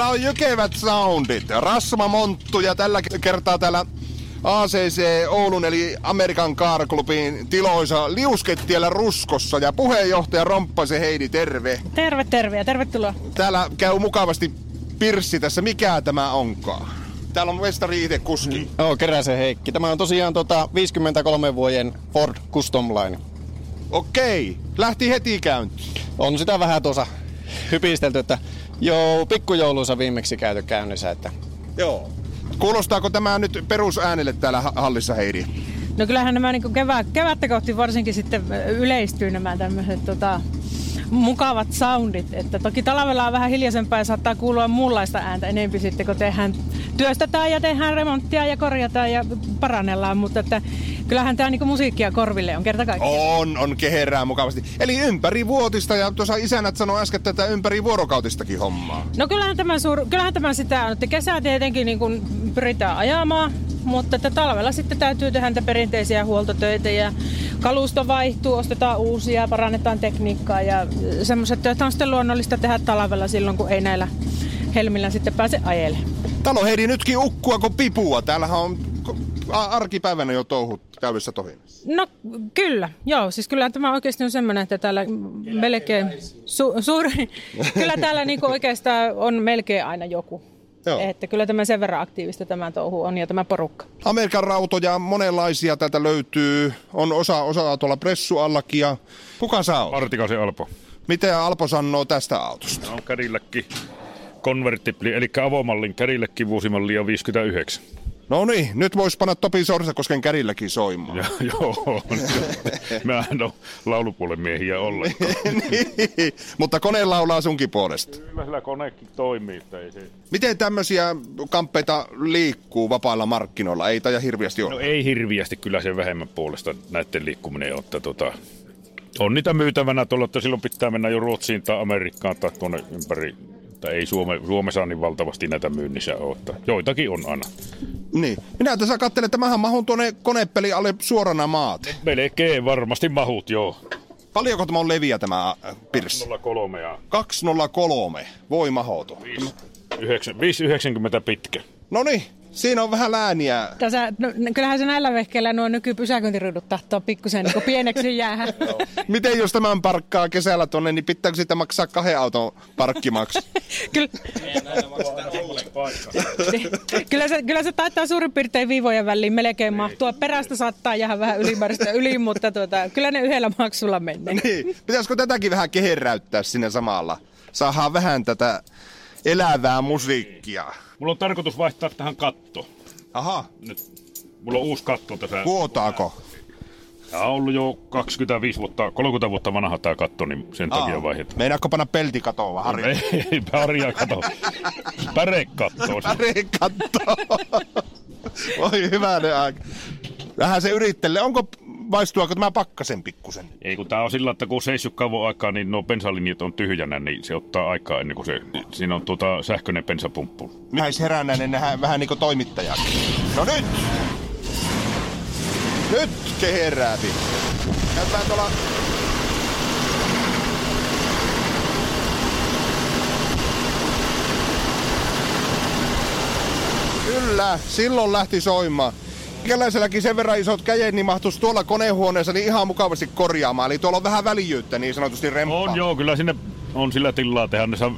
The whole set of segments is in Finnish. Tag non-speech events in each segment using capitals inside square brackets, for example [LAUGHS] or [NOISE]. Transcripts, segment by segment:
Kyllä on jykevät soundit. Rasma Monttu ja tällä kertaa täällä ACC Oulun eli Amerikan Car Clubin tiloissa Liuskettiellä Ruskossa ja puheenjohtaja Romppasen Heidi, terve. Terve, terve ja tervetuloa. Täällä käy mukavasti Pirssi tässä. Mikä tämä onkaan? Täällä on Vestari itse kuski. Joo, Keräsen Heikki. Tämä on tosiaan tota 53 vuoden Ford Custom Line. Okei, lähti heti käyntiin. On sitä vähän tuossa hypistelty, että joo, pikkujouluissa viimeksi käyty käynnissä, että Joo. Kuulostaako tämä nyt perusäänelle täällä ha- hallissa Heidi? No kyllähän nämä niin kevät, kevättä kohti varsinkin sitten yleistyy nämä tämmöiset tota, mukavat soundit. Että toki talvella on vähän hiljaisempaa ja saattaa kuulua muunlaista ääntä enempi sitten, kun tehdään, työstetään ja tehdään remonttia ja korjataan ja parannellaan. Mutta että kyllähän tämä niin musiikkia korville on kerta kaikkiaan. On, on keherää mukavasti. Eli ympäri vuotista ja tuossa isänät sanoi äsken tätä ympäri vuorokautistakin hommaa. No kyllähän tämä, suur, kyllähän tämä sitä on, että kesää tietenkin niin kuin pyritään ajamaan, mutta että talvella sitten täytyy tehdä niitä perinteisiä huoltotöitä ja kalusto vaihtuu, ostetaan uusia, parannetaan tekniikkaa ja semmoiset työt on sitten luonnollista tehdä talvella silloin, kun ei näillä helmillä sitten pääse ajelle. Talo Heidi nytkin ukkua kuin pipua. Täällähän on arkipäivänä jo touhut käydessä tohinassa. No kyllä, joo. Siis kyllä tämä oikeasti on semmoinen, että täällä melkein su, suuri, [LAUGHS] kyllä täällä niinku oikeastaan on melkein aina joku. Joo. Että kyllä tämä sen verran aktiivista tämä touhu on ja tämä porukka. Amerikan rautoja monenlaisia täältä löytyy. On osa, osa tuolla pressuallakin. Ja kuka sä oot? Artikaisen Alpo. Mitä Alpo sanoo tästä autosta? On Cadillac Convertible, eli avomallin Cadillac vuosimalli on 59. No niin, nyt vois panna Topi Sorsakosken kärilläkin soimaan. Ja, [LAUGHS] joo, mä en ole laulupuolen miehiä ollenkaan. [LAUGHS] niin, mutta kone laulaa sunkin puolesta. Kyllä sillä konekin toimii, että ei se... Miten tämmöisiä kamppeita liikkuu vapailla markkinoilla? Ei taida hirveästi olla. No ei hirviästi kyllä se vähemmän puolesta näiden liikkuminen on, että tota, on niitä myytävänä tuolla, että silloin pitää mennä jo Ruotsiin tai Amerikkaan tai tuonne ympäri. Tai ei Suome, Suomessa niin valtavasti näitä myynnissä ole, joitakin on aina. Niin. Minä tässä katselen, että mähän mahun tuonne konepeli alle suorana maat. Melkein varmasti mahut, joo. Paljonko tämä on leviä tämä äh, Pirssi? 03 ja 203. Voi mahoto. 5,90 pitkä. No niin, siinä on vähän lääniä. Tässä, no, kyllähän se näillä vehkeillä nuo nykypysäköintiruudut tahtoo pikkusen niin pieneksi jäädä. [LAUGHS] Miten jos tämän parkkaa kesällä tonne, niin pitääkö sitä maksaa kahden auton parkkimaksu? [LAUGHS] Kyllä, [LAUGHS] kyllä, se, kyllä se taitaa suurin piirtein viivojen väliin melkein mahtua. Perästä saattaa jäädä vähän ylimääräistä yli, mutta tuota, kyllä ne yhdellä maksulla menee. niin. Pitäisikö tätäkin vähän keherräyttää sinne samalla? Saadaan vähän tätä elävää musiikkia. Mulla on tarkoitus vaihtaa tähän katto. Aha, Nyt mulla on uusi katto tässä. vuotaako? Tämä on ollut jo 25 vuotta, 30 vuotta vanha tämä katto, niin sen takia vaihdetaan. Meinaatko panna peltikatoa Harri? Ei, pärjää kato. Pärekatto. Pärekatto. [LAUGHS] Voi hyvänen aika. Vähän se yrittele. Onko, maistuako tämä pakkasen pikkusen? Ei kun tää on sillä, että kun seissyt kauan aikaa, niin nuo bensalinjat on tyhjänä, niin se ottaa aikaa ennen kuin se, siinä on tuota sähköinen bensapumppu. Näis herännäinen nähdään vähän niinku toimittaja. No nyt! Nyt keherääpi. Käytetään tuolla... Kyllä, silloin lähti soimaan. Meikäläiselläkin sen verran isot käjet, niin mahtuisi tuolla konehuoneessa niin ihan mukavasti korjaamaan. Eli tuolla on vähän väljyyttä niin sanotusti remppaa. On joo, kyllä sinne on sillä tilaa tehdä. Näissä,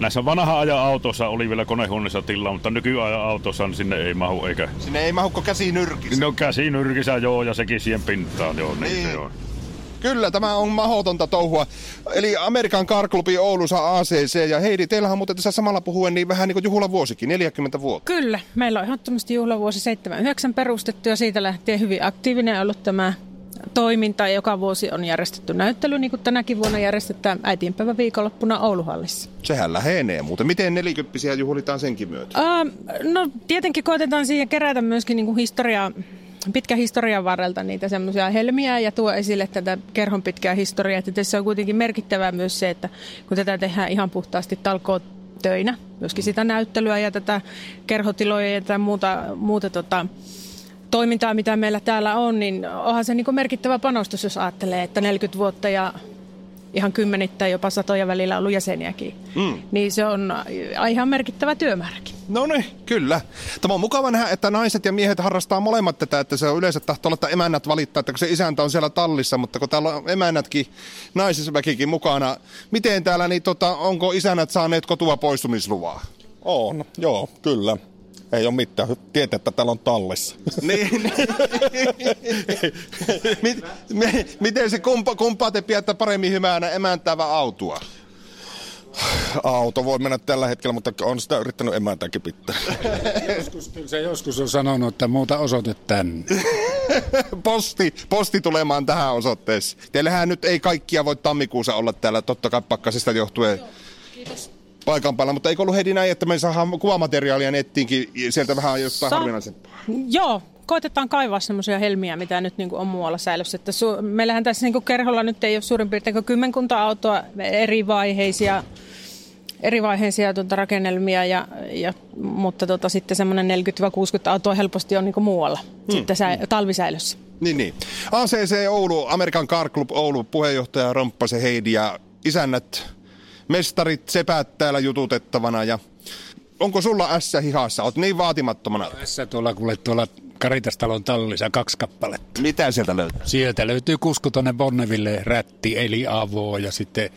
näissä vanha ajan autossa oli vielä konehuoneessa tilaa, mutta nykyajan autossa niin sinne ei mahu eikä... Sinne ei mahukko käsi nyrkissä. No käsi nyrkissä joo ja sekin siihen pintaan joo, niin, Niin. se on. Kyllä, tämä on mahdotonta touhua. Eli Amerikan Car Clubi Oulussa ACC. Ja Heidi, teillähän on muuten tässä samalla puhuen niin vähän niin kuin juhlavuosikin, 40 vuotta. Kyllä, meillä on ehdottomasti juhlavuosi 79 perustettu ja siitä lähtien hyvin aktiivinen ollut tämä toiminta. Joka vuosi on järjestetty näyttely, niin kuin tänäkin vuonna järjestetään äitienpäivän viikonloppuna Ouluhallissa. Sehän lähenee muuten. Miten nelikymppisiä juhlitaan senkin myötä? Uh, no tietenkin koitetaan siihen kerätä myöskin niin kuin historiaa pitkä historian varrelta niitä semmoisia helmiä ja tuo esille tätä kerhon pitkää historiaa. Että tässä on kuitenkin merkittävää myös se, että kun tätä tehdään ihan puhtaasti talkoot töinä, myöskin sitä näyttelyä ja tätä kerhotiloja ja tätä muuta, muuta tota, toimintaa, mitä meillä täällä on, niin onhan se niin merkittävä panostus, jos ajattelee, että 40 vuotta ja ihan kymmenittäin jopa satoja välillä ollut jäseniäkin. Mm. Niin se on ihan merkittävä työmääräkin. No niin, kyllä. Tämä on mukava nähdä, että naiset ja miehet harrastaa molemmat tätä, että se on yleensä tahtoo olla, että emännät valittaa, että kun se isäntä on siellä tallissa, mutta kun täällä on emännätkin, naisisväkikin mukana. Miten täällä, niin tota, onko isännät saaneet kotua poistumisluvaa? On, joo, kyllä. Ei ole mitään. Tietää, että täällä on tallissa. [LAUGHS] niin. [LAUGHS] Miten se kumpa, kumpaa te pidätte paremmin hyvänä emäntäävä autua? Auto voi mennä tällä hetkellä, mutta on sitä yrittänyt emäntäkin pitää. [LAUGHS] joskus, se joskus on sanonut, että muuta osoite tänne. posti, posti tulemaan tähän osoitteeseen. Teillähän nyt ei kaikkia voi tammikuussa olla täällä, totta kai pakkasesta johtuen. Joo, kiitos paikan päällä, mutta eikö ollut Heidi näin, että me saadaan kuvamateriaalia nettiinkin sieltä vähän jostain Sa- harvinaisempaa? Joo, koitetaan kaivaa semmoisia helmiä, mitä nyt niin on muualla säilössä. Että su- meillähän tässä niin kerholla nyt ei ole suurin piirtein kuin kymmenkunta autoa eri vaiheisia, eri vaiheisia tuota rakennelmia, ja, ja, mutta tota, sitten semmoinen 40-60 autoa helposti on niin muualla hmm. sitten sä, talvisäilössä. Niin, niin. ACC Oulu, Amerikan Car Club Oulu, puheenjohtaja Romppase Heidi ja isännät mestarit, sepät täällä jututettavana ja onko sulla S hihassa? Oot niin vaatimattomana. S tuolla kuule tuolla Karitastalon tallissa kaksi kappaletta. Mitä sieltä löytyy? Sieltä löytyy kuskutonne Bonneville rätti eli avo ja sitten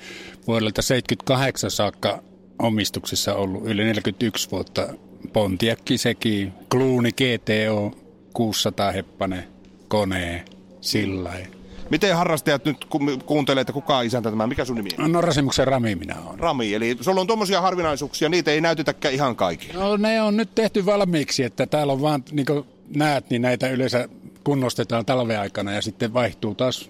vuodelta 78 saakka omistuksessa ollut yli 41 vuotta Pontiakki sekin, Kluuni GTO 600 heppane, kone, sillä Miten harrastajat nyt ku- kuuntelee, että kuka on isäntä tämä? Mikä sun nimi on? No Rasimuksen Rami minä olen. Rami, eli sulla on tuommoisia harvinaisuuksia, niitä ei näytetäkään ihan kaikki. No ne on nyt tehty valmiiksi, että täällä on vaan, niin kuin näet, niin näitä yleensä kunnostetaan talven aikana ja sitten vaihtuu taas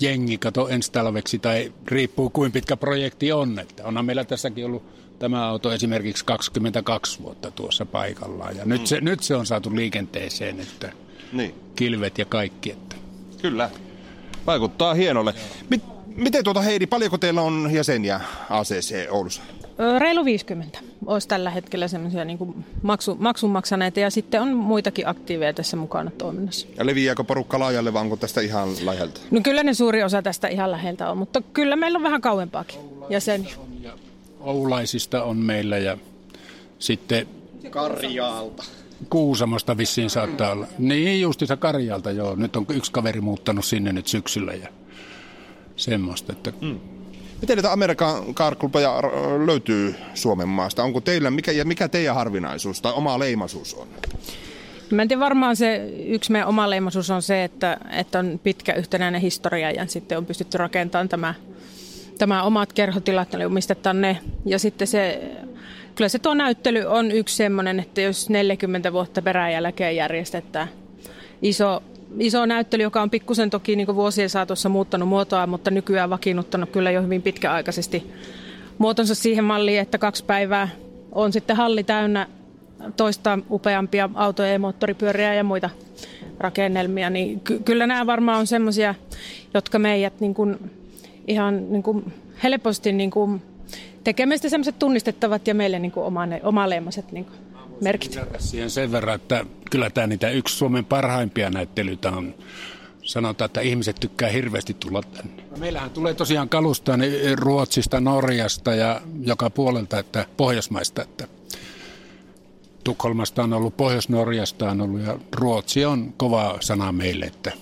jengi, kato ensi talveksi, tai riippuu kuin pitkä projekti on. Että onhan meillä tässäkin ollut tämä auto esimerkiksi 22 vuotta tuossa paikallaan. Ja mm. nyt, se, nyt se on saatu liikenteeseen, että niin. kilvet ja kaikki. Että. Kyllä. Vaikuttaa hienolle. Mit, miten tuota Heidi, paljonko teillä on jäseniä ACC Oulussa? Reilu 50 olisi tällä hetkellä semmoisia niin maksu, maksun maksaneita ja sitten on muitakin aktiiveja tässä mukana toiminnassa. Ja leviääkö porukka laajalle vai onko tästä ihan läheltä? No kyllä ne suuri osa tästä ihan läheltä on, mutta kyllä meillä on vähän kauempaakin jäseniä. Oulaisista on meillä ja sitten... Karjaalta. Kuusamosta vissiin saattaa olla. Niin, justissa Karjalta, joo. Nyt on yksi kaveri muuttanut sinne nyt syksyllä ja semmoista. Että... Mm. Miten näitä Amerikan karklupeja löytyy Suomen maasta? Onko teillä, mikä, ja mikä teidän harvinaisuus tai oma leimaisuus on? Mä en tiedä, varmaan se yksi meidän oma leimaisuus on se, että, että on pitkä yhtenäinen historia ja sitten on pystytty rakentamaan tämä, tämä omat kerhotilat, eli omistetaan ne. Ja sitten se kyllä se tuo näyttely on yksi semmoinen, että jos 40 vuotta peräjälkeen järjestetään. Iso, iso näyttely, joka on pikkusen toki niin vuosien saatossa muuttanut muotoa, mutta nykyään vakiinnuttanut kyllä jo hyvin pitkäaikaisesti muotonsa siihen malliin, että kaksi päivää on sitten halli täynnä toista upeampia autoja ja moottoripyöriä ja muita rakennelmia, niin ky- kyllä nämä varmaan on semmoisia, jotka meidät niin kuin ihan niin kuin helposti niin kuin tekee meistä sellaiset tunnistettavat ja meille niin kuin oma, omaleimaset niin merkit. Siihen sen verran, että kyllä tämä niitä yksi Suomen parhaimpia näyttelyitä on. Sanotaan, että ihmiset tykkää hirveästi tulla tänne. Meillähän tulee tosiaan kalusta niin Ruotsista, Norjasta ja joka puolelta, että Pohjoismaista, että Tukholmasta on ollut, Pohjois-Norjasta on ollut ja Ruotsi on kova sana meille, että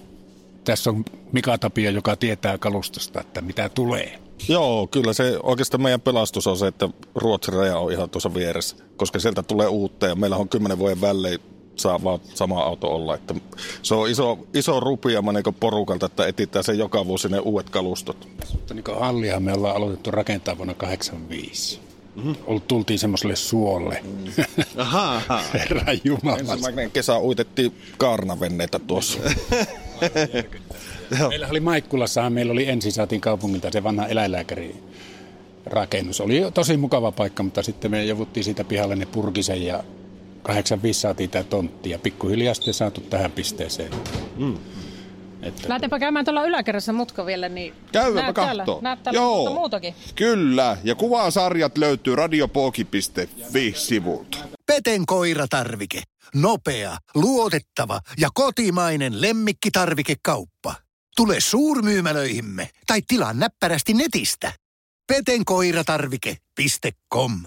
tässä on Mika Tapio, joka tietää kalustosta, että mitä tulee. Joo, kyllä se oikeastaan meidän pelastus on se, että Ruotsin raja on ihan tuossa vieressä, koska sieltä tulee uutta ja meillä on kymmenen vuoden välein saa vaan sama auto olla. Että se on iso, iso rupiama niin porukalta, että etsitään se joka vuosi ne uudet kalustot. Mutta niin halliahan me ollaan aloitettu rakentaa vuonna 85. Mm-hmm. Tultiin semmoiselle suolle. Aha, aha. [LAUGHS] Herran Jumala. Ensimmäinen kesä uitettiin kaarnavenneitä tuossa. Meillä oli Maikkulassahan, meillä oli ensin saatiin kaupungilta se vanha eläinlääkäri rakennus. Oli tosi mukava paikka, mutta sitten me jouduttiin siitä pihalle ne purkisen ja 85 saatiin tämä tontti ja pikkuhiljaa sitten saatu tähän pisteeseen. Mm. Että Lähdetäänkö käymään tuolla yläkerrassa mutka vielä, niin Käydäänpä näet täällä, kattoo. näet täällä Joo. mutta muutakin. Kyllä, ja kuvasarjat löytyy radiopoki.fi-sivulta. Peten koiratarvike. Nopea, luotettava ja kotimainen lemmikkitarvikekauppa. Tule suurmyymälöihimme tai tilaa näppärästi netistä. petenkoiratarvike.com